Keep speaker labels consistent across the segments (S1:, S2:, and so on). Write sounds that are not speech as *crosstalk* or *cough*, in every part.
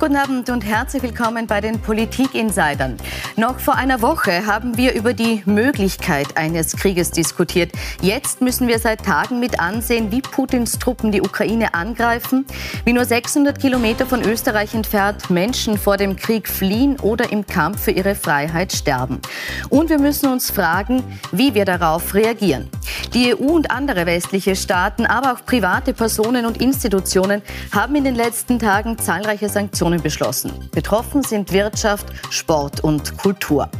S1: Guten Abend und herzlich willkommen bei den Politik-Insidern. Noch vor einer Woche haben wir über die Möglichkeit eines Krieges diskutiert. Jetzt müssen wir seit Tagen mit ansehen, wie Putins Truppen die Ukraine angreifen, wie nur 600 Kilometer von Österreich entfernt Menschen vor dem Krieg fliehen oder im Kampf für ihre Freiheit sterben. Und wir müssen uns fragen, wie wir darauf reagieren. Die EU und andere westliche Staaten, aber auch private Personen und Institutionen haben in den letzten Tagen zahlreiche Sanktionen Sanktionen beschlossen. Betroffen sind Wirtschaft, Sport und Kultur.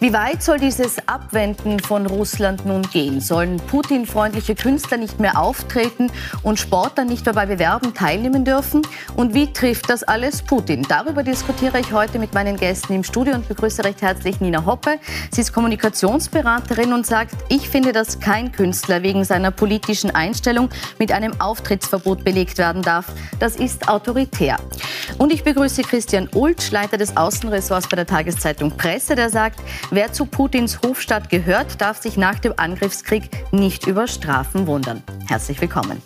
S1: Wie weit soll dieses Abwenden von Russland nun gehen? Sollen Putin-freundliche Künstler nicht mehr auftreten und Sportler nicht mehr bei Bewerben teilnehmen dürfen? Und wie trifft das alles Putin? Darüber diskutiere ich heute mit meinen Gästen im Studio und begrüße recht herzlich Nina Hoppe. Sie ist Kommunikationsberaterin und sagt, ich finde, dass kein Künstler wegen seiner politischen Einstellung mit einem Auftrittsverbot belegt werden darf. Das ist autoritär. Und ich begrüße Christian Ultsch, Leiter des Außenressorts bei der Tageszeitung Presse, der sagt, Wer zu Putins Hofstaat gehört, darf sich nach dem Angriffskrieg nicht über Strafen wundern. Herzlich willkommen.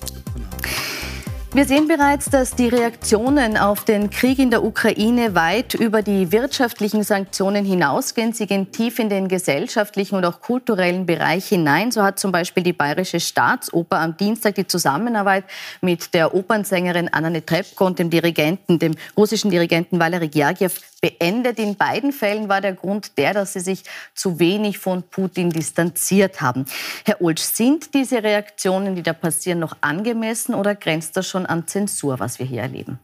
S1: Wir sehen bereits, dass die Reaktionen auf den Krieg in der Ukraine weit über die wirtschaftlichen Sanktionen hinausgehen. Sie gehen tief in den gesellschaftlichen und auch kulturellen Bereich hinein. So hat zum Beispiel die Bayerische Staatsoper am Dienstag die Zusammenarbeit mit der Opernsängerin Anna Netrebko und dem Dirigenten, dem russischen Dirigenten Valery Gergiev beendet. In beiden Fällen war der Grund der, dass sie sich zu wenig von Putin distanziert haben. Herr Ulsch, sind diese Reaktionen, die da passieren, noch angemessen oder grenzt das schon an Zensur, was wir hier erleben?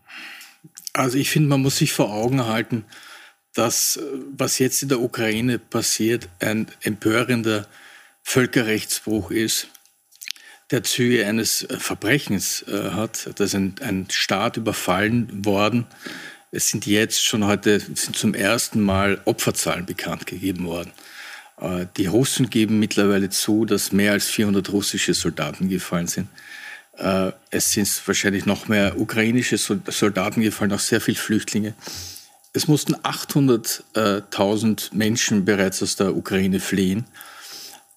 S2: Also ich finde, man muss sich vor Augen halten, dass was jetzt in der Ukraine passiert, ein empörender Völkerrechtsbruch ist, der Züge eines Verbrechens äh, hat. Da ist ein, ein Staat überfallen worden, es sind jetzt schon heute sind zum ersten Mal Opferzahlen bekannt gegeben worden. Äh, die Russen geben mittlerweile zu, dass mehr als 400 russische Soldaten gefallen sind. Äh, es sind wahrscheinlich noch mehr ukrainische Soldaten gefallen, auch sehr viele Flüchtlinge. Es mussten 800.000 Menschen bereits aus der Ukraine fliehen.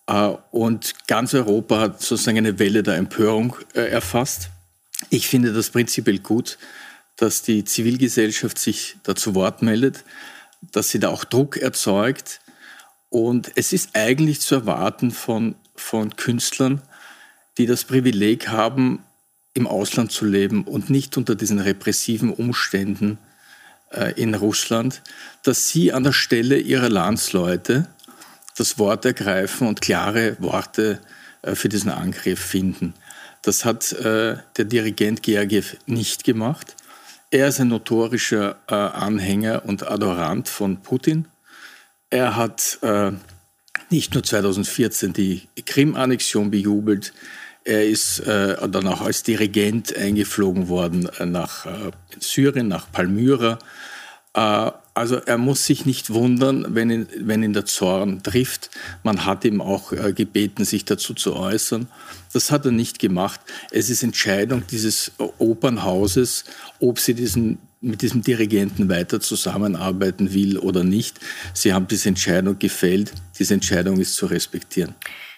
S2: Äh, und ganz Europa hat sozusagen eine Welle der Empörung erfasst. Ich finde das prinzipiell gut dass die Zivilgesellschaft sich da zu Wort meldet, dass sie da auch Druck erzeugt. Und es ist eigentlich zu erwarten von, von Künstlern, die das Privileg haben, im Ausland zu leben und nicht unter diesen repressiven Umständen äh, in Russland, dass sie an der Stelle ihrer Landsleute das Wort ergreifen und klare Worte äh, für diesen Angriff finden. Das hat äh, der Dirigent Gergiev nicht gemacht. Er ist ein notorischer äh, Anhänger und Adorant von Putin. Er hat äh, nicht nur 2014 die Krim-Annexion bejubelt, er ist äh, dann auch als Dirigent eingeflogen worden äh, nach äh, Syrien, nach Palmyra. Äh, also er muss sich nicht wundern, wenn ihn, wenn ihn der Zorn trifft. Man hat ihm auch äh, gebeten, sich dazu zu äußern. Das hat er nicht gemacht. Es ist Entscheidung dieses Opernhauses, ob sie diesen, mit diesem Dirigenten weiter zusammenarbeiten will oder nicht. Sie haben diese Entscheidung gefällt. Diese Entscheidung ist zu respektieren.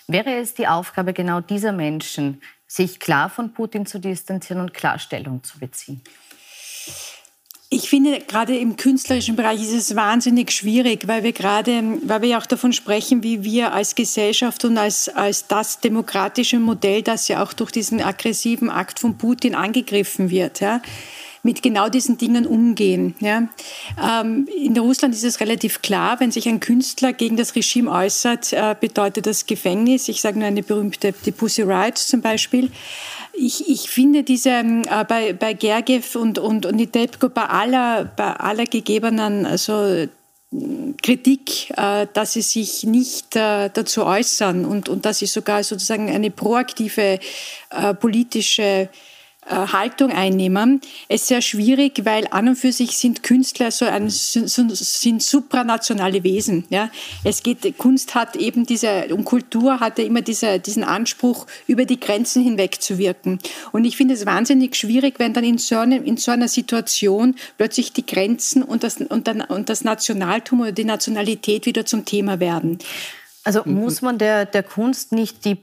S1: Wäre es die Aufgabe genau dieser Menschen, sich klar von Putin zu distanzieren und Klarstellung zu beziehen?
S3: Ich finde, gerade im künstlerischen Bereich ist es wahnsinnig schwierig, weil wir gerade, weil wir ja auch davon sprechen, wie wir als Gesellschaft und als, als das demokratische Modell, das ja auch durch diesen aggressiven Akt von Putin angegriffen wird, ja, mit genau diesen Dingen umgehen. Ja. Ähm, in Russland ist es relativ klar, wenn sich ein Künstler gegen das Regime äußert, äh, bedeutet das Gefängnis. Ich sage nur eine berühmte, die Pussy Riot zum Beispiel ich, ich finde diese ähm, äh, bei, bei Gergiev und, und, und Nitepko bei aller, bei aller gegebenen also, Kritik, äh, dass sie sich nicht äh, dazu äußern und, und dass sie sogar sozusagen eine proaktive äh, politische Haltung einnehmen. Es ist sehr schwierig, weil an und für sich sind Künstler so ein, sind supranationale Wesen. Ja. Es geht, Kunst hat eben diese, und Kultur hat ja immer diese, diesen Anspruch, über die Grenzen hinweg zu wirken. Und ich finde es wahnsinnig schwierig, wenn dann in so, einem, in so einer Situation plötzlich die Grenzen und das, und, dann, und das Nationaltum oder die Nationalität wieder zum Thema werden.
S1: Also muss man der, der Kunst nicht die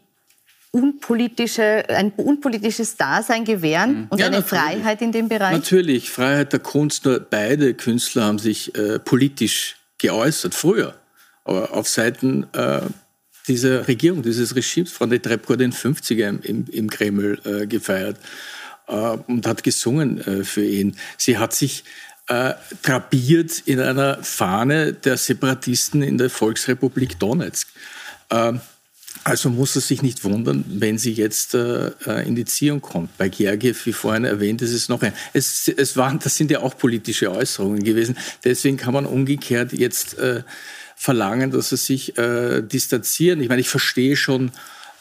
S1: unpolitische, ein unpolitisches Dasein gewähren und ja, eine natürlich. Freiheit in dem Bereich?
S2: Natürlich, Freiheit der Kunst. Nur beide Künstler haben sich äh, politisch geäußert, früher. Aber auf Seiten äh, dieser Regierung, dieses Regimes. Frau Netrebko hat den 50er im, im Kreml äh, gefeiert äh, und hat gesungen äh, für ihn. Sie hat sich äh, drapiert in einer Fahne der Separatisten in der Volksrepublik Donetsk. Ähm, also muss er sich nicht wundern, wenn sie jetzt äh, äh, in die Ziehung kommt. Bei Gergiev, wie vorhin erwähnt, ist es noch ein. Es, es waren, das sind ja auch politische Äußerungen gewesen. Deswegen kann man umgekehrt jetzt äh, verlangen, dass sie sich äh, distanzieren. Ich meine, ich verstehe schon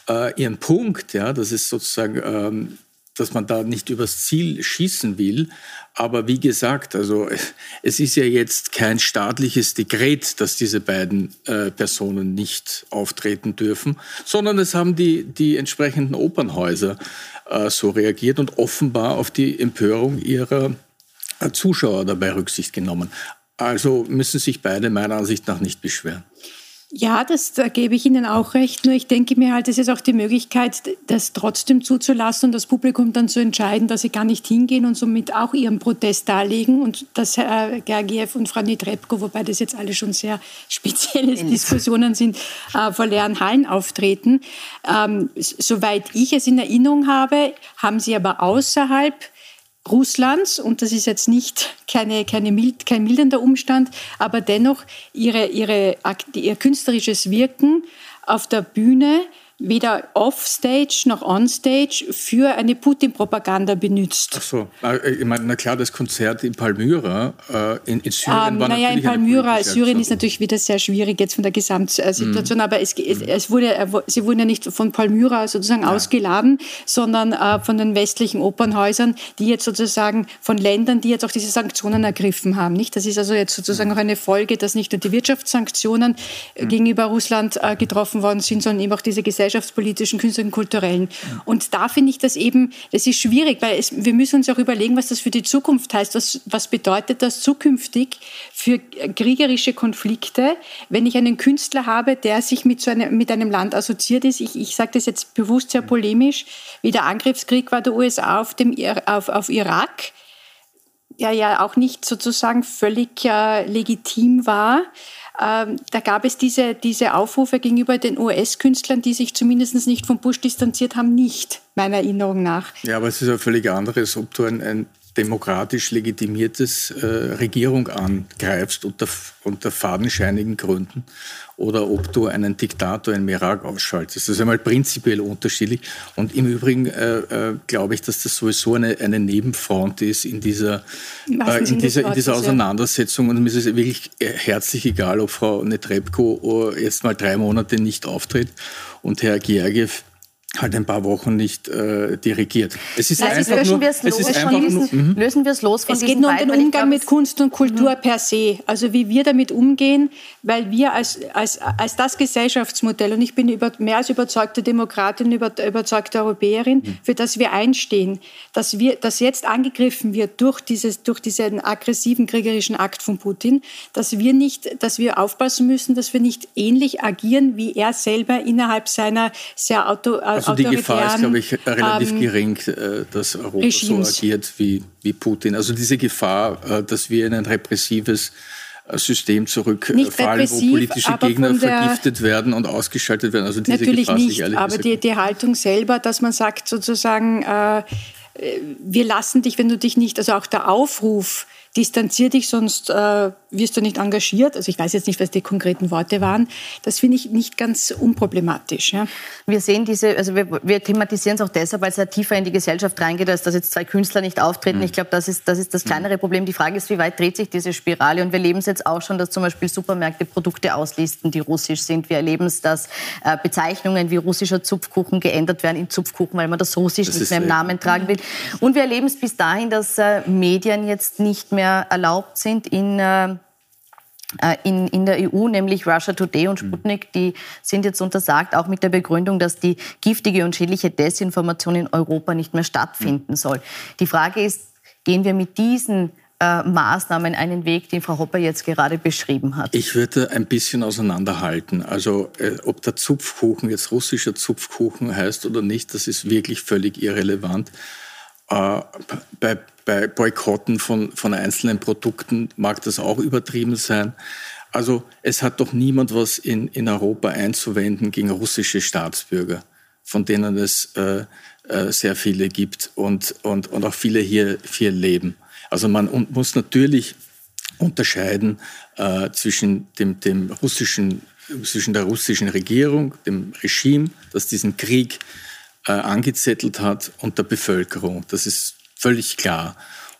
S2: äh, ihren Punkt, ja, das ist sozusagen, ähm, dass man da nicht übers Ziel schießen will. Aber wie gesagt, also es ist ja jetzt kein staatliches Dekret, dass diese beiden äh, Personen nicht auftreten dürfen, sondern es haben die, die entsprechenden Opernhäuser äh, so reagiert und offenbar auf die Empörung ihrer äh, Zuschauer dabei Rücksicht genommen. Also müssen sich beide meiner Ansicht nach nicht beschweren.
S3: Ja, das da gebe ich Ihnen auch recht. Nur ich denke mir halt, es ist auch die Möglichkeit, das trotzdem zuzulassen und das Publikum dann zu entscheiden, dass sie gar nicht hingehen und somit auch ihren Protest darlegen und dass Herr Gergiev und Frau Nitrebko, wobei das jetzt alle schon sehr *laughs* spezielle Diskussionen sind, äh, vor leeren Hallen auftreten. Ähm, soweit ich es in Erinnerung habe, haben sie aber außerhalb Russlands, und das ist jetzt nicht keine, keine mild, kein mildernder Umstand, aber dennoch ihre, ihre, ihr künstlerisches Wirken auf der Bühne weder offstage noch onstage für eine Putin-Propaganda benutzt.
S2: Ach so, äh, ich meine, na klar, das Konzert in Palmyra äh, in, in, Syrien ähm, war
S3: naja, in Palmyra, Syrien ist natürlich wieder sehr schwierig jetzt von der Gesamtsituation, mhm. aber es, es, es, wurde, sie wurden ja nicht von Palmyra sozusagen ja. ausgeladen, sondern äh, von den westlichen Opernhäusern, die jetzt sozusagen von Ländern, die jetzt auch diese Sanktionen ergriffen haben. Nicht? Das ist also jetzt sozusagen mhm. auch eine Folge, dass nicht nur die Wirtschaftssanktionen mhm. gegenüber Russland äh, getroffen worden sind, sondern eben auch diese Gesellschaft gesellschaftspolitischen, künstlerischen, kulturellen. Und da finde ich das eben, das ist schwierig, weil es, wir müssen uns auch überlegen, was das für die Zukunft heißt. Was, was bedeutet das zukünftig für kriegerische Konflikte, wenn ich einen Künstler habe, der sich mit, so einem, mit einem Land assoziiert ist? Ich, ich sage das jetzt bewusst sehr polemisch, wie der Angriffskrieg war der USA auf, dem, auf, auf Irak der ja auch nicht sozusagen völlig äh, legitim war. Ähm, da gab es diese, diese Aufrufe gegenüber den US-Künstlern, die sich zumindest nicht vom Bush distanziert haben, nicht, meiner Erinnerung nach.
S2: Ja, aber es ist ein völlig anderes, ob du ein, ein demokratisch legitimiertes äh, Regierung angreifst unter, unter fadenscheinigen Gründen oder ob du einen Diktator in Irak ausschaltest. Das ist einmal prinzipiell unterschiedlich. Und im Übrigen äh, äh, glaube ich, dass das sowieso eine, eine Nebenfront ist in dieser, äh, in dieser, in dieser Auseinandersetzung. Und mir ist es wirklich herzlich egal, ob Frau Netrebko äh, jetzt mal drei Monate nicht auftritt und Herr Georgiev halt ein paar Wochen nicht äh, dirigiert.
S1: Es ist also einfach nur, es ist einfach nur, mhm. lösen wir es los
S3: von Es geht nur um den Umgang mit Kunst und Kultur mhm. per se, also wie wir damit umgehen, weil wir als, als, als das Gesellschaftsmodell, und ich bin über, mehr als überzeugte Demokratin, über, überzeugte Europäerin, mhm. für das wir einstehen, dass, wir, dass jetzt angegriffen wird durch, dieses, durch diesen aggressiven kriegerischen Akt von Putin, dass wir, nicht, dass wir aufpassen müssen, dass wir nicht ähnlich agieren, wie er selber innerhalb seiner sehr auto,
S2: also die Gefahr ist, glaube ich, relativ ähm, gering, äh, dass Europa Regimes. so agiert wie, wie Putin. Also diese Gefahr, äh, dass wir in ein repressives äh, System zurückfallen, wo politische Gegner vergiftet werden und ausgeschaltet werden.
S3: Also diese natürlich Gefahr nicht, aber die, die, Haltung selber, dass man sagt sozusagen, äh, wir lassen dich, wenn du dich nicht, also auch der Aufruf, distanzier dich, sonst äh, wirst du nicht engagiert. Also ich weiß jetzt nicht, was die konkreten Worte waren. Das finde ich nicht ganz unproblematisch. Ja.
S1: Wir sehen diese, also wir, wir thematisieren es auch deshalb, weil es ja tiefer in die Gesellschaft reingeht, als dass jetzt zwei Künstler nicht auftreten. Mhm. Ich glaube, das ist, das ist das kleinere Problem. Die Frage ist, wie weit dreht sich diese Spirale? Und wir erleben es jetzt auch schon, dass zum Beispiel Supermärkte Produkte auslisten, die russisch sind. Wir erleben es, dass äh, Bezeichnungen wie russischer Zupfkuchen geändert werden in Zupfkuchen, weil man das russisch das nicht mehr im Namen tragen will. Und wir erleben es bis dahin, dass äh, Medien jetzt nicht mehr mehr erlaubt sind in äh, äh, in, in der EU, nämlich Russia Today und mhm. Sputnik, die sind jetzt untersagt, auch mit der Begründung, dass die giftige und schädliche Desinformation in Europa nicht mehr stattfinden mhm. soll. Die Frage ist, gehen wir mit diesen äh, Maßnahmen einen Weg, den Frau Hopper jetzt gerade beschrieben hat?
S2: Ich würde ein bisschen auseinanderhalten. Also äh, ob der Zupfkuchen jetzt russischer Zupfkuchen heißt oder nicht, das ist wirklich völlig irrelevant. Äh, bei, bei Boykotten von, von einzelnen Produkten mag das auch übertrieben sein. Also es hat doch niemand was in, in Europa einzuwenden gegen russische Staatsbürger, von denen es äh, äh, sehr viele gibt und, und, und auch viele hier, hier leben. Also man muss natürlich unterscheiden äh, zwischen dem, dem russischen, zwischen der russischen Regierung, dem Regime, das diesen Krieg äh, angezettelt hat, und der Bevölkerung. Das ist völlig klar.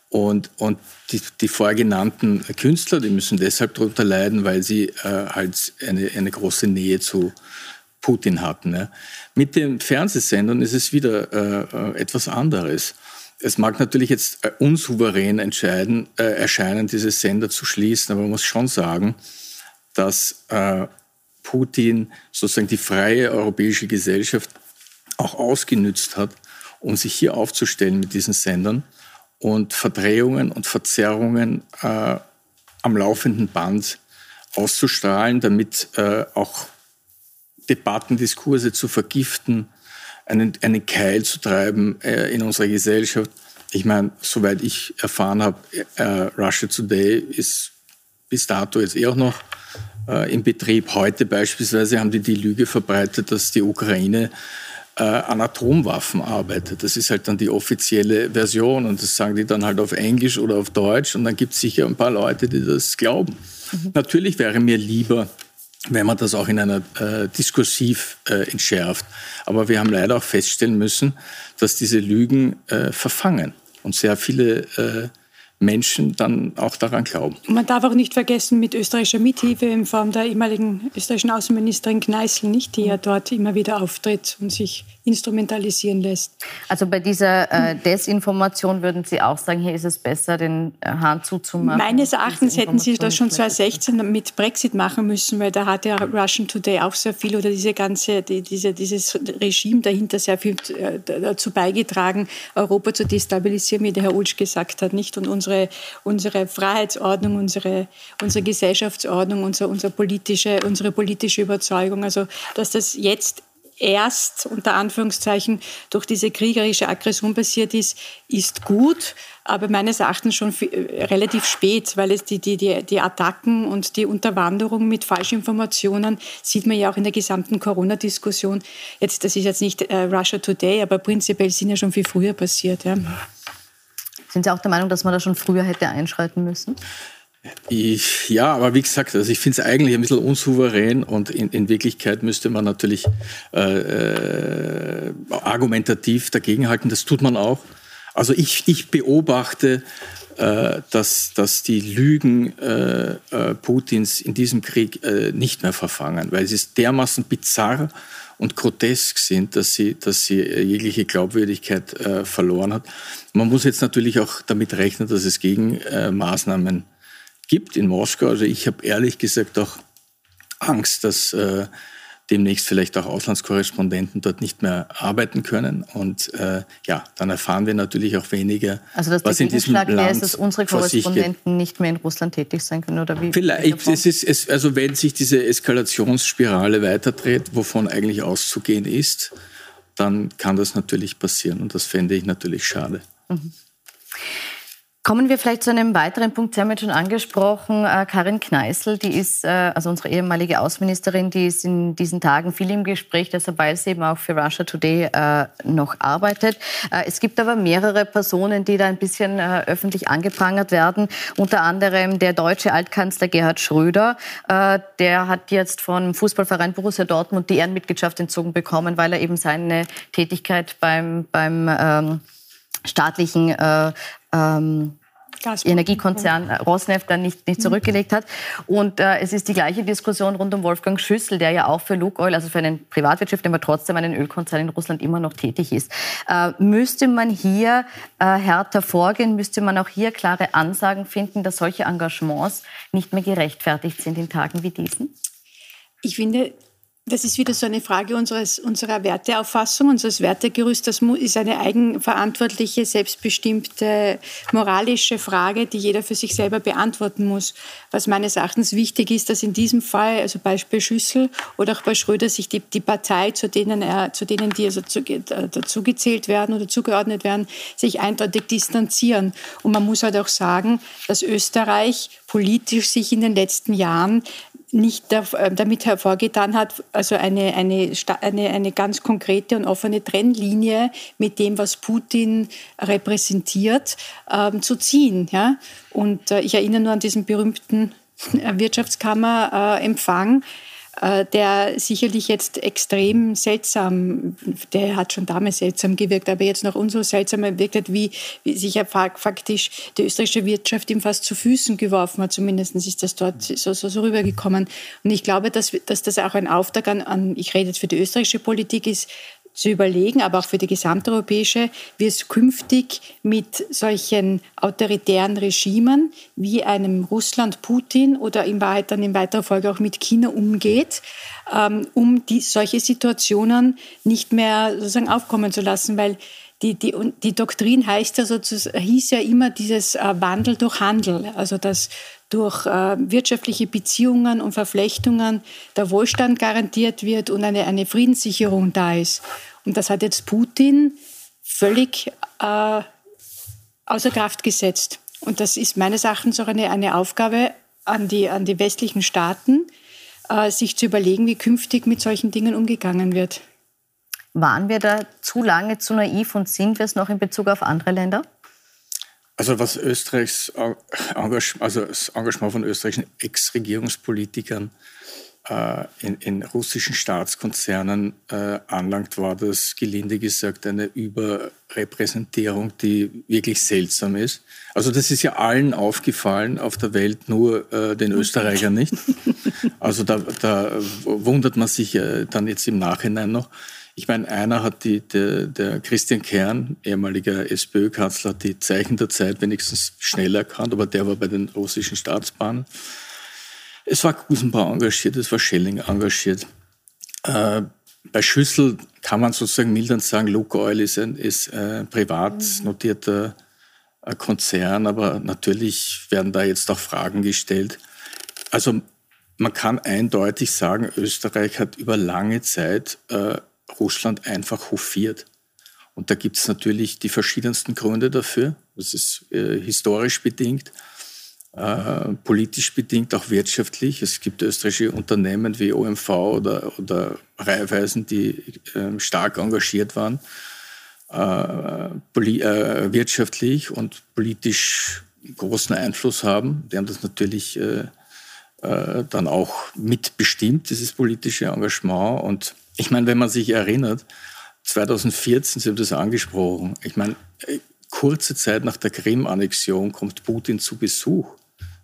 S2: Und, und die, die vorgenannten Künstler, die müssen deshalb darunter leiden, weil sie äh, halt eine, eine große Nähe zu Putin hatten. Ja. Mit den Fernsehsendern ist es wieder äh, äh etwas anderes. Es mag natürlich jetzt äh, unsouverän entscheiden, äh, erscheinen, diese Sender zu schließen, aber man muss schon sagen, dass äh, Putin sozusagen die freie europäische Gesellschaft auch ausgenützt hat, um sich hier aufzustellen mit diesen Sendern und Verdrehungen und Verzerrungen äh, am laufenden Band auszustrahlen, damit äh, auch Debatten, Diskurse zu vergiften, einen, einen Keil zu treiben äh, in unserer Gesellschaft. Ich meine, soweit ich erfahren habe, äh, Russia Today ist bis dato jetzt eh auch noch äh, im Betrieb. Heute beispielsweise haben die die Lüge verbreitet, dass die Ukraine äh, an Atomwaffen arbeitet. Das ist halt dann die offizielle Version und das sagen die dann halt auf Englisch oder auf Deutsch und dann gibt es sicher ein paar Leute, die das glauben. Mhm. Natürlich wäre mir lieber, wenn man das auch in einer äh, Diskursiv äh, entschärft. Aber wir haben leider auch feststellen müssen, dass diese Lügen äh, verfangen und sehr viele äh, Menschen dann auch daran glauben.
S3: Man darf auch nicht vergessen, mit österreichischer Mithilfe in Form der ehemaligen österreichischen Außenministerin Kneißl, nicht, die ja dort immer wieder auftritt und sich instrumentalisieren lässt.
S1: Also bei dieser äh, Desinformation würden Sie auch sagen, hier ist es besser, den äh, Hahn zuzumachen?
S3: Meines Erachtens hätten Sie das schon 2016 mit Brexit machen müssen, weil da hat ja Russian Today auch sehr viel oder diese ganze, die, diese, dieses Regime dahinter sehr viel äh, dazu beigetragen, Europa zu destabilisieren, wie der Herr Ulsch gesagt hat, nicht? Und unsere, unsere Freiheitsordnung, unsere, unsere Gesellschaftsordnung, unser, unser politische, unsere politische Überzeugung. Also, dass das jetzt erst unter Anführungszeichen durch diese kriegerische Aggression passiert ist, ist gut, aber meines Erachtens schon äh, relativ spät, weil es die, die, die, die Attacken und die Unterwanderung mit Falschinformationen sieht man ja auch in der gesamten Corona-Diskussion. Jetzt, das ist jetzt nicht äh, Russia Today, aber prinzipiell sind ja schon viel früher passiert. Ja.
S1: Sind Sie auch der Meinung, dass man da schon früher hätte einschreiten müssen?
S2: Ich, ja, aber wie gesagt, also ich finde es eigentlich ein bisschen unsouverän und in, in Wirklichkeit müsste man natürlich äh, äh, argumentativ dagegenhalten. Das tut man auch. Also ich, ich beobachte, äh, dass, dass die Lügen äh, äh, Putins in diesem Krieg äh, nicht mehr verfangen, weil sie dermaßen bizarr und grotesk sind, dass sie, dass sie jegliche Glaubwürdigkeit verloren hat. Man muss jetzt natürlich auch damit rechnen, dass es Gegenmaßnahmen gibt in Moskau. Also ich habe ehrlich gesagt auch Angst, dass äh, demnächst vielleicht auch Auslandskorrespondenten dort nicht mehr arbeiten können. Und äh, ja, dann erfahren wir natürlich auch weniger,
S1: also was in diesem Land wäre, ist, dass unsere Korrespondenten nicht mehr in Russland tätig sein können oder wie?
S2: Vielleicht. Es ist, es, also wenn sich diese Eskalationsspirale weiterdreht, wovon eigentlich auszugehen ist, dann kann das natürlich passieren. Und das fände ich natürlich schade. Mhm.
S1: Kommen wir vielleicht zu einem weiteren Punkt. Sie haben jetzt schon angesprochen, äh, Karin Kneißl, die ist, äh, also unsere ehemalige Außenministerin, die ist in diesen Tagen viel im Gespräch, deshalb weil sie eben auch für Russia Today äh, noch arbeitet. Es gibt aber mehrere Personen, die da ein bisschen öffentlich angeprangert werden. Unter anderem der deutsche Altkanzler Gerhard Schröder. Der hat jetzt vom Fußballverein Borussia Dortmund die Ehrenmitgliedschaft entzogen bekommen, weil er eben seine Tätigkeit beim, beim ähm, staatlichen äh, ähm, Energiekonzern äh, Rosneft dann nicht, nicht zurückgelegt hat. Und äh, es ist die gleiche Diskussion rund um Wolfgang Schüssel, der ja auch für Lukoil, also für einen Privatwirtschaft, aber trotzdem einen Ölkonzern in Russland immer noch tätig ist. Äh, müsste man hier äh, härter vorgehen? Müsste man auch hier klare Ansagen finden, dass solche Engagements nicht mehr gerechtfertigt sind in Tagen wie diesen?
S3: Ich finde, das ist wieder so eine Frage unseres, unserer Werteauffassung, unseres Wertegerüst. Das ist eine eigenverantwortliche, selbstbestimmte, moralische Frage, die jeder für sich selber beantworten muss. Was meines Erachtens wichtig ist, dass in diesem Fall, also Beispiel Schüssel oder auch bei Schröder, sich die, die Partei, zu denen, er, zu denen die also zu, dazu gezählt werden oder zugeordnet werden, sich eindeutig distanzieren. Und man muss halt auch sagen, dass Österreich politisch sich in den letzten Jahren nicht äh, damit hervorgetan hat, also eine, eine, eine, eine ganz konkrete und offene Trennlinie mit dem, was Putin repräsentiert, ähm, zu ziehen. Ja? Und äh, ich erinnere nur an diesen berühmten *laughs* Wirtschaftskammerempfang, äh, der sicherlich jetzt extrem seltsam, der hat schon damals seltsam gewirkt, aber jetzt noch umso seltsamer wirkt hat, wie, wie sich ja faktisch die österreichische Wirtschaft ihm fast zu Füßen geworfen hat. Zumindest ist das dort so, so, so rübergekommen. Und ich glaube, dass, dass das auch ein Auftrag an, an, ich rede jetzt für die österreichische Politik ist, zu überlegen, aber auch für die gesamteuropäische, wie es künftig mit solchen autoritären Regimen wie einem Russland Putin oder in Wahrheit dann in weiterer Folge auch mit China umgeht, ähm, um die, solche Situationen nicht mehr sozusagen aufkommen zu lassen, weil die, die, die Doktrin heißt ja sozusagen, hieß ja immer dieses äh, Wandel durch Handel, also dass durch äh, wirtschaftliche Beziehungen und Verflechtungen der Wohlstand garantiert wird und eine, eine Friedenssicherung da ist. Und das hat jetzt Putin völlig äh, außer Kraft gesetzt. Und das ist meines Erachtens auch eine, eine Aufgabe an die, an die westlichen Staaten, äh, sich zu überlegen, wie künftig mit solchen Dingen umgegangen wird.
S1: Waren wir da zu lange zu naiv und sind wir es noch in Bezug auf andere Länder?
S2: Also was Österreichs Engagement, also das Engagement von österreichischen Ex-Regierungspolitikern äh, in, in, russischen Staatskonzernen äh, anlangt, war das gelinde gesagt eine Überrepräsentierung, die wirklich seltsam ist. Also das ist ja allen aufgefallen auf der Welt, nur äh, den Österreichern nicht. Also da, da wundert man sich äh, dann jetzt im Nachhinein noch. Ich meine, einer hat die, der, der Christian Kern, ehemaliger SPÖ-Kanzler, die Zeichen der Zeit wenigstens schnell erkannt, aber der war bei den russischen Staatsbahnen. Es war Gusenbauer engagiert, es war Schelling engagiert. Äh, bei Schüssel kann man sozusagen mildern sagen, Lukoil ist ein, ist ein privat notierter äh, Konzern, aber natürlich werden da jetzt auch Fragen gestellt. Also man kann eindeutig sagen, Österreich hat über lange Zeit äh, Russland einfach hofiert. Und da gibt es natürlich die verschiedensten Gründe dafür. Das ist äh, historisch bedingt, äh, politisch bedingt, auch wirtschaftlich. Es gibt österreichische Unternehmen wie OMV oder, oder Raiffeisen, die äh, stark engagiert waren, äh, äh, wirtschaftlich und politisch großen Einfluss haben. Die haben das natürlich äh, dann auch mitbestimmt, dieses politische Engagement. Und ich meine, wenn man sich erinnert, 2014, Sie haben das angesprochen, ich meine, kurze Zeit nach der Krim-Annexion kommt Putin zu Besuch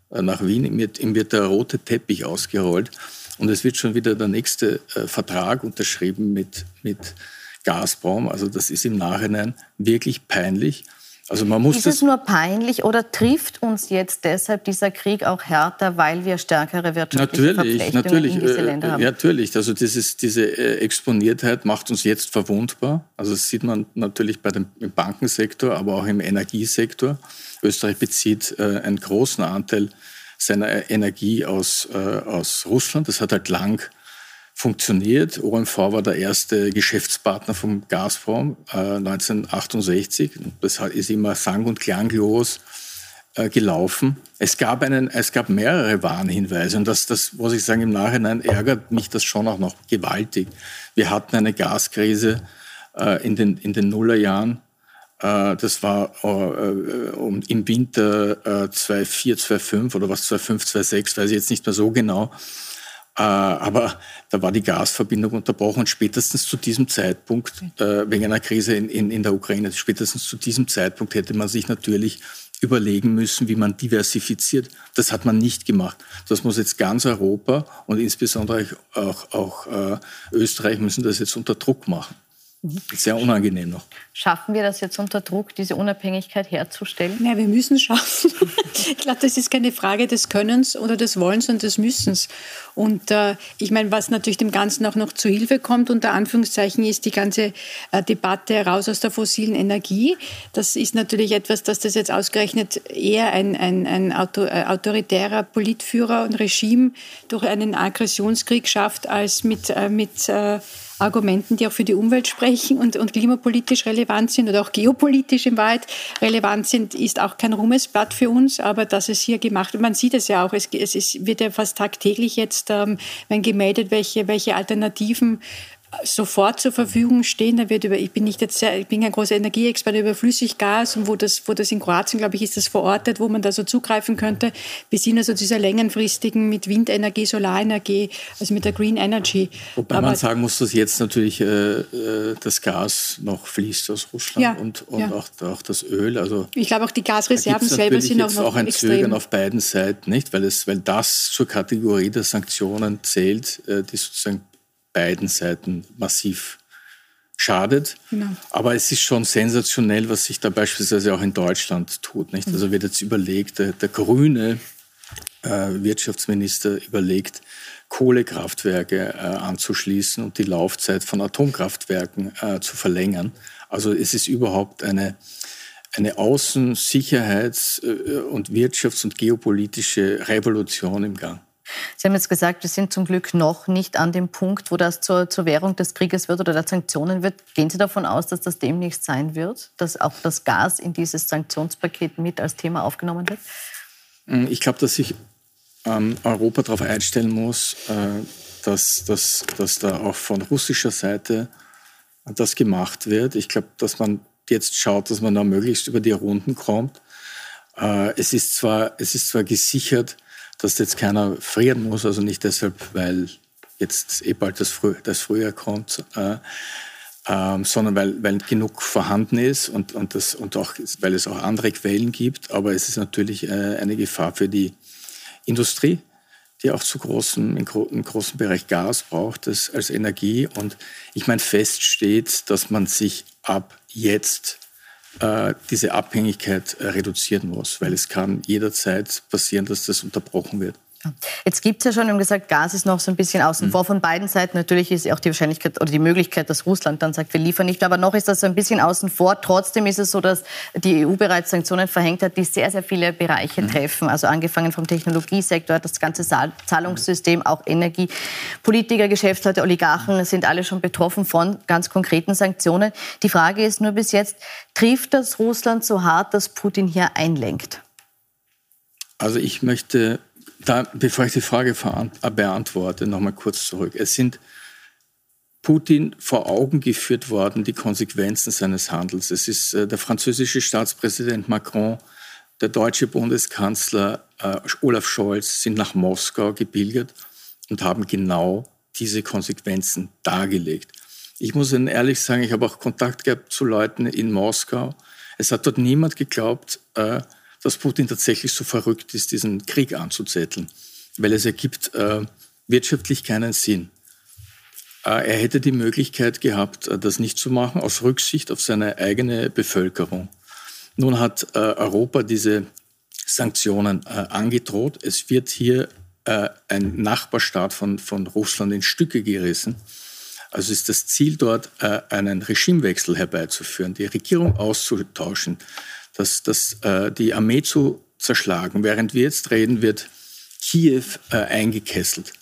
S2: nach Wien, ihm wird der rote Teppich ausgerollt und es wird schon wieder der nächste äh, Vertrag unterschrieben mit, mit Gazprom. Also das ist im Nachhinein wirklich peinlich.
S1: Also man muss ist es nur peinlich oder trifft uns jetzt deshalb dieser Krieg auch härter, weil wir stärkere wirtschaftliche natürlich, Verflechtungen
S2: natürlich,
S1: in diese Länder haben?
S2: Äh, natürlich, also dieses, diese äh, Exponiertheit macht uns jetzt verwundbar. Also das sieht man natürlich bei dem, im Bankensektor, aber auch im Energiesektor. Österreich bezieht äh, einen großen Anteil seiner Energie aus, äh, aus Russland. Das hat halt lang funktioniert. OMV war der erste Geschäftspartner vom Gazprom äh, 1968. Das ist immer sang- und klanglos äh, gelaufen. Es gab, einen, es gab mehrere Warnhinweise und das, das, muss ich sagen, im Nachhinein ärgert mich das schon auch noch gewaltig. Wir hatten eine Gaskrise äh, in, den, in den Nullerjahren. Äh, das war äh, um, im Winter äh, 2004, 2005 oder was, 2005, 2006, weiß ich jetzt nicht mehr so genau. Äh, aber da war die Gasverbindung unterbrochen und spätestens zu diesem Zeitpunkt, äh, wegen einer Krise in, in, in der Ukraine, spätestens zu diesem Zeitpunkt hätte man sich natürlich überlegen müssen, wie man diversifiziert. Das hat man nicht gemacht. Das muss jetzt ganz Europa und insbesondere auch, auch äh, Österreich müssen das jetzt unter Druck machen. Sehr unangenehm noch.
S1: Schaffen wir das jetzt unter Druck, diese Unabhängigkeit herzustellen?
S3: Ja, wir müssen schaffen. *laughs* ich glaube, das ist keine Frage des Könnens oder des Wollens, sondern des Müssens. Und äh, ich meine, was natürlich dem Ganzen auch noch zu Hilfe kommt, unter Anführungszeichen, ist die ganze äh, Debatte raus aus der fossilen Energie. Das ist natürlich etwas, dass das jetzt ausgerechnet eher ein, ein, ein Auto, äh, autoritärer Politführer und Regime durch einen Aggressionskrieg schafft, als mit, äh, mit äh, Argumenten, die auch für die Umwelt sprechen und, und klimapolitisch relevant sind oder auch geopolitisch im Wald relevant sind, ist auch kein Ruhmesblatt für uns, aber dass es hier gemacht wird, man sieht es ja auch, es, es ist, wird ja fast tagtäglich jetzt ähm, wenn gemeldet, welche, welche Alternativen sofort zur Verfügung stehen. Da wird über, ich bin nicht jetzt sehr, ich bin kein großer Energieexperte über Flüssiggas und wo das, wo das in Kroatien, glaube ich, ist das verortet, wo man da so zugreifen könnte. Wir sind also dieser längenfristigen mit Windenergie, Solarenergie, also mit der Green Energy.
S2: Wobei Aber man sagen muss, dass jetzt natürlich äh, äh, das Gas noch fließt aus Russland ja, und, und ja. auch, auch, das Öl. Also
S3: ich glaube auch die Gasreserven selber sind auch noch
S2: auch ein extrem. Zögern auf beiden Seiten, nicht, weil es, weil das zur Kategorie der Sanktionen zählt, äh, die sozusagen beiden Seiten massiv schadet. Genau. Aber es ist schon sensationell, was sich da beispielsweise auch in Deutschland tut. Nicht? Also wird jetzt überlegt, der, der grüne äh, Wirtschaftsminister überlegt, Kohlekraftwerke äh, anzuschließen und die Laufzeit von Atomkraftwerken äh, zu verlängern. Also es ist überhaupt eine, eine Außen-, Sicherheits- äh, und Wirtschafts- und geopolitische Revolution im Gang.
S1: Sie haben jetzt gesagt, wir sind zum Glück noch nicht an dem Punkt, wo das zur, zur Währung des Krieges wird oder der Sanktionen wird. Gehen Sie davon aus, dass das demnächst sein wird, dass auch das Gas in dieses Sanktionspaket mit als Thema aufgenommen wird?
S2: Mm, ich glaube, dass sich ähm, Europa darauf einstellen muss, äh, dass, dass, dass da auch von russischer Seite das gemacht wird. Ich glaube, dass man jetzt schaut, dass man da möglichst über die Runden kommt. Äh, es, ist zwar, es ist zwar gesichert, dass jetzt keiner frieren muss, also nicht deshalb, weil jetzt eh bald das, Früh, das Frühjahr kommt, äh, ähm, sondern weil, weil genug vorhanden ist und, und, das, und auch, weil es auch andere Quellen gibt. Aber es ist natürlich äh, eine Gefahr für die Industrie, die auch zu großen, im, im großen Bereich Gas braucht das als Energie. Und ich meine, fest steht, dass man sich ab jetzt äh, diese Abhängigkeit äh, reduzieren muss, weil es kann jederzeit passieren, dass das unterbrochen wird.
S1: Jetzt gibt es ja schon, wir haben gesagt, Gas ist noch so ein bisschen außen mhm. vor von beiden Seiten. Natürlich ist auch die Wahrscheinlichkeit oder die Möglichkeit, dass Russland dann sagt, wir liefern nicht. Aber noch ist das so ein bisschen außen vor. Trotzdem ist es so, dass die EU bereits Sanktionen verhängt hat, die sehr, sehr viele Bereiche mhm. treffen. Also angefangen vom Technologiesektor, das ganze Zahlungssystem, auch Energie. Politiker, Geschäftsleute, Oligarchen sind alle schon betroffen von ganz konkreten Sanktionen. Die Frage ist nur bis jetzt, trifft das Russland so hart, dass Putin hier einlenkt?
S2: Also ich möchte da, bevor ich die Frage äh, beantworte, noch mal kurz zurück. Es sind Putin vor Augen geführt worden, die Konsequenzen seines Handels. Es ist äh, der französische Staatspräsident Macron, der deutsche Bundeskanzler äh, Olaf Scholz sind nach Moskau gebildet und haben genau diese Konsequenzen dargelegt. Ich muss Ihnen ehrlich sagen, ich habe auch Kontakt gehabt zu Leuten in Moskau. Es hat dort niemand geglaubt, äh, dass Putin tatsächlich so verrückt ist, diesen Krieg anzuzetteln, weil es ergibt äh, wirtschaftlich keinen Sinn. Äh, er hätte die Möglichkeit gehabt, äh, das nicht zu machen, aus Rücksicht auf seine eigene Bevölkerung. Nun hat äh, Europa diese Sanktionen äh, angedroht. Es wird hier äh, ein Nachbarstaat von, von Russland in Stücke gerissen. Also ist das Ziel dort, einen Regimewechsel herbeizuführen, die Regierung auszutauschen, das, das, äh, die Armee zu zerschlagen. Während wir jetzt reden, wird Kiew äh, eingekesselt.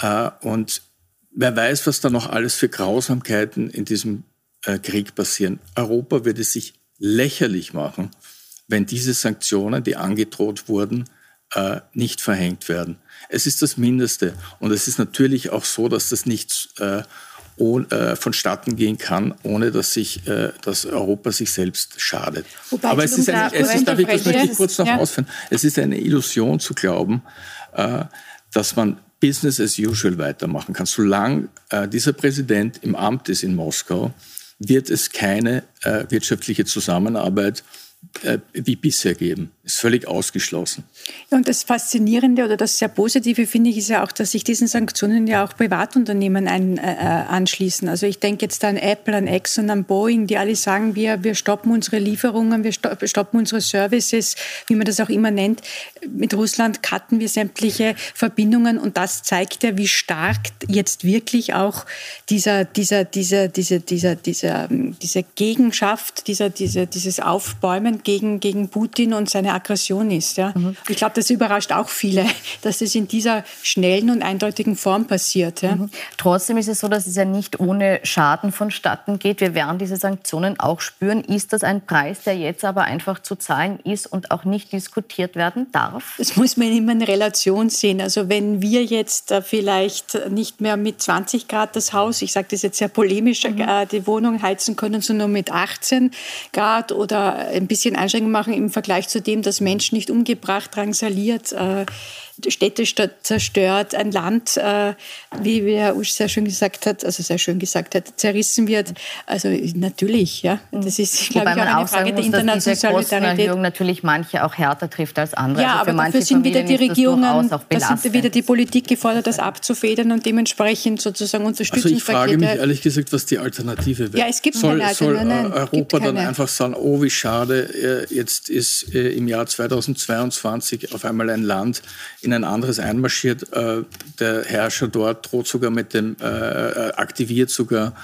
S2: Äh, und wer weiß, was da noch alles für Grausamkeiten in diesem äh, Krieg passieren. Europa würde sich lächerlich machen, wenn diese Sanktionen, die angedroht wurden, äh, nicht verhängt werden. Es ist das Mindeste. Und es ist natürlich auch so, dass das nicht äh, ohne, äh, vonstatten gehen kann, ohne dass, sich, äh, dass Europa sich selbst schadet. Wobei Aber es ist, eine, es ist, darf ich, das möchte ich kurz noch ja. ausführen, es ist eine Illusion zu glauben, äh, dass man Business as usual weitermachen kann. Solange äh, dieser Präsident im Amt ist in Moskau, wird es keine äh, wirtschaftliche Zusammenarbeit äh, wie bisher geben. ist völlig ausgeschlossen.
S3: Und das Faszinierende oder das sehr Positive finde ich ist ja auch, dass sich diesen Sanktionen ja auch Privatunternehmen ein, äh, äh anschließen. Also ich denke jetzt an Apple, an Exxon, an Boeing, die alle sagen, wir, wir stoppen unsere Lieferungen, wir stoppen unsere Services, wie man das auch immer nennt. Mit Russland cutten wir sämtliche Verbindungen und das zeigt ja, wie stark jetzt wirklich auch dieser, dieser, dieser, dieser, dieser, dieser, dieser Gegenschaft, dieser, dieser, dieses Aufbäumen gegen, gegen Putin und seine Aggression ist. Ja. Mhm. Ich glaube, das überrascht auch viele, *laughs* dass es in dieser schnellen und eindeutigen Form passiert. Ja. Mhm.
S1: Trotzdem ist es so, dass es ja nicht ohne Schaden vonstatten geht. Wir werden diese Sanktionen auch spüren. Ist das ein Preis, der jetzt aber einfach zu zahlen ist und auch nicht diskutiert werden darf?
S3: Das muss man immer in Relation sehen. Also wenn wir jetzt äh, vielleicht nicht mehr mit 20 Grad das Haus, ich sage das jetzt sehr polemisch, mhm. Äh, die Wohnung heizen können, sondern mit 18 Grad oder ein bisschen Einschränkungen machen im Vergleich zu dem, dass Menschen nicht umgebracht, drangsaliert, äh, Städte zerstört, ein Land, äh, wie wir Usch sehr schön gesagt hat, also sehr schön gesagt hat, zerrissen wird. Also natürlich, ja.
S1: Das ist, glaube ich, auch eine Frage muss, der internationalen Solidarität. natürlich manche auch härter trifft als andere.
S3: Ja, also aber dafür sind wieder die Regierungen, da sind wieder die Politik gefordert, das abzufedern und dementsprechend sozusagen Unterstützungspakete.
S2: Also ich frage mich ehrlich gesagt, was die Alternative wäre.
S3: Ja, es gibt
S2: soll,
S3: keine
S2: Alternative. Soll nein, Europa dann einfach sagen, oh wie schade, äh, jetzt ist äh, im Jahr 2022 auf einmal ein Land, in ein anderes einmarschiert. Äh, der Herrscher dort droht sogar mit dem, äh, äh, aktiviert sogar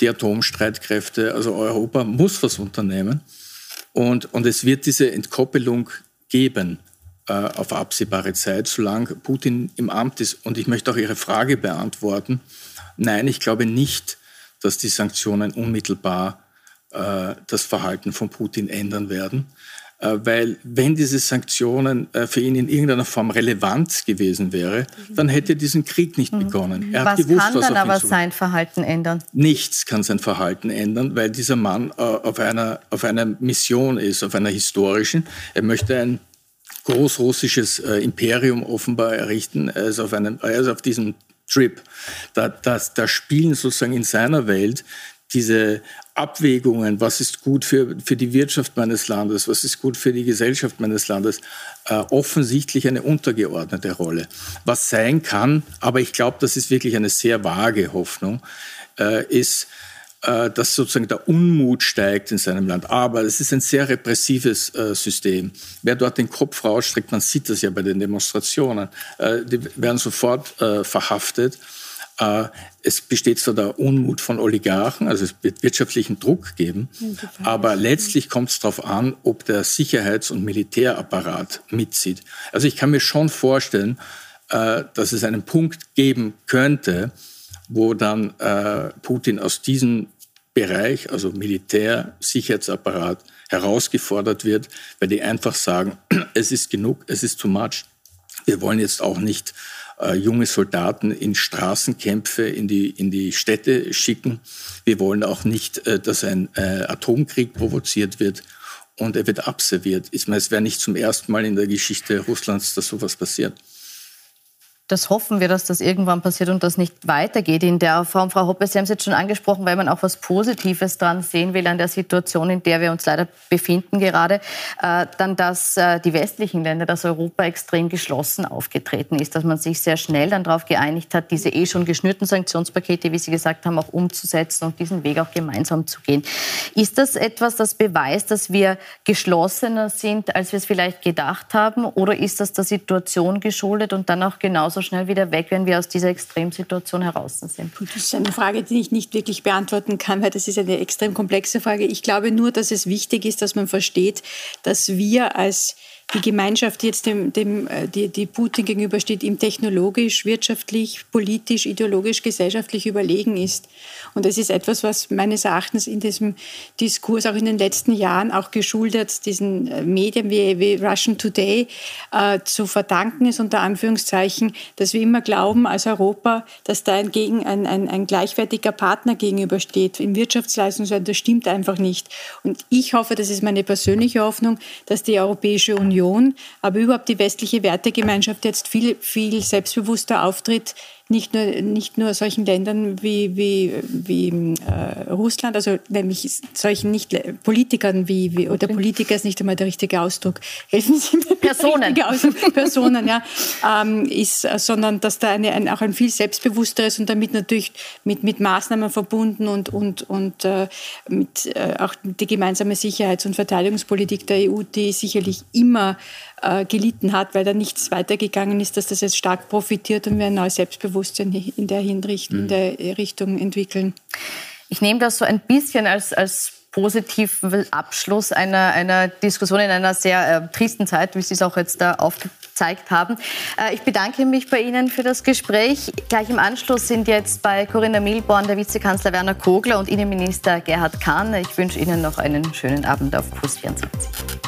S2: die Atomstreitkräfte. Also Europa muss was unternehmen. Und, und es wird diese Entkoppelung geben auf absehbare Zeit, solange Putin im Amt ist. Und ich möchte auch Ihre Frage beantworten. Nein, ich glaube nicht, dass die Sanktionen unmittelbar das Verhalten von Putin ändern werden. Äh, weil wenn diese Sanktionen äh, für ihn in irgendeiner Form relevant gewesen wäre, dann hätte er diesen Krieg nicht mhm. begonnen.
S1: Er was gewusst, kann dann aber sein Verhalten ändern?
S2: Nichts kann sein Verhalten ändern, weil dieser Mann äh, auf einer, auf einer Mission ist, auf einer historischen. Er möchte ein großrussisches Imperium offenbar errichten. Er ist auf, einem, er ist auf diesem Trip. Da, da, da spielen sozusagen in seiner Welt diese Abwägungen, was ist gut für, für die Wirtschaft meines Landes, was ist gut für die Gesellschaft meines Landes, äh, offensichtlich eine untergeordnete Rolle. Was sein kann, aber ich glaube, das ist wirklich eine sehr vage Hoffnung, äh, ist, äh, dass sozusagen der Unmut steigt in seinem Land. Aber es ist ein sehr repressives äh, System. Wer dort den Kopf rausstreckt, man sieht das ja bei den Demonstrationen, äh, die werden sofort äh, verhaftet. Äh, es besteht zwar der Unmut von Oligarchen, also es wird wirtschaftlichen Druck geben, aber letztlich kommt es darauf an, ob der Sicherheits- und Militärapparat mitzieht. Also ich kann mir schon vorstellen, äh, dass es einen Punkt geben könnte, wo dann äh, Putin aus diesem Bereich, also Militär, Sicherheitsapparat, herausgefordert wird, weil die einfach sagen, *clears throat* es ist genug, es ist too much. Wir wollen jetzt auch nicht äh, junge Soldaten in Straßenkämpfe in die, in die Städte schicken. Wir wollen auch nicht, äh, dass ein äh, Atomkrieg provoziert wird und er wird abserviert. Ich meine, es wäre nicht zum ersten Mal in der Geschichte Russlands, dass sowas passiert
S1: das hoffen wir, dass das irgendwann passiert und das nicht weitergeht in der Form. Frau Hoppe, Sie haben es jetzt schon angesprochen, weil man auch was Positives dran sehen will an der Situation, in der wir uns leider befinden gerade, äh, dann, dass äh, die westlichen Länder, dass Europa extrem geschlossen aufgetreten ist, dass man sich sehr schnell dann darauf geeinigt hat, diese eh schon geschnürten Sanktionspakete, wie Sie gesagt haben, auch umzusetzen und diesen Weg auch gemeinsam zu gehen. Ist das etwas, das beweist, dass wir geschlossener sind, als wir es vielleicht gedacht haben, oder ist das der Situation geschuldet und dann auch genauso so schnell wieder weg, wenn wir aus dieser Extremsituation heraus sind?
S3: Das ist eine Frage, die ich nicht wirklich beantworten kann, weil das ist eine extrem komplexe Frage. Ich glaube nur, dass es wichtig ist, dass man versteht, dass wir als die Gemeinschaft jetzt dem, dem äh, die, die Putin gegenübersteht, ihm technologisch, wirtschaftlich, politisch, ideologisch, gesellschaftlich überlegen ist. Und das ist etwas, was meines Erachtens in diesem Diskurs auch in den letzten Jahren auch geschuldet diesen äh, Medien wie, wie Russian Today äh, zu verdanken ist, unter Anführungszeichen, dass wir immer glauben als Europa, dass da ein, ein, ein, ein gleichwertiger Partner gegenübersteht. Im Wirtschaftsleistungsland, das stimmt einfach nicht. Und ich hoffe, das ist meine persönliche Hoffnung, dass die Europäische Union Union, aber überhaupt die westliche Wertegemeinschaft jetzt viel, viel selbstbewusster auftritt, nicht nur, nicht nur solchen Ländern wie, wie, wie äh, Russland, also nämlich solchen nicht Politikern wie, wie oder Politiker ist nicht einmal der richtige Ausdruck, *laughs* helfen Sie mir.
S1: Personen.
S3: Ausdruck, Personen, ja, ähm, ist, sondern dass da eine, ein, auch ein viel selbstbewussteres und damit natürlich mit, mit Maßnahmen verbunden und, und, und äh, mit äh, auch die gemeinsame Sicherheits- und Verteidigungspolitik der EU, die sicherlich immer äh, gelitten hat, weil da nichts weitergegangen ist, dass das jetzt stark profitiert und wir ein neues Selbstbewusstsein in der, Hinricht, mhm. in der Richtung entwickeln.
S1: Ich nehme das so ein bisschen als, als positiven Abschluss einer, einer Diskussion in einer sehr äh, tristen Zeit, wie Sie es auch jetzt da aufgezeigt haben. Äh, ich bedanke mich bei Ihnen für das Gespräch. Gleich im Anschluss sind jetzt bei Corinna Milborn der Vizekanzler Werner Kogler und Innenminister Gerhard Kahn. Ich wünsche Ihnen noch einen schönen Abend auf Kurs 24.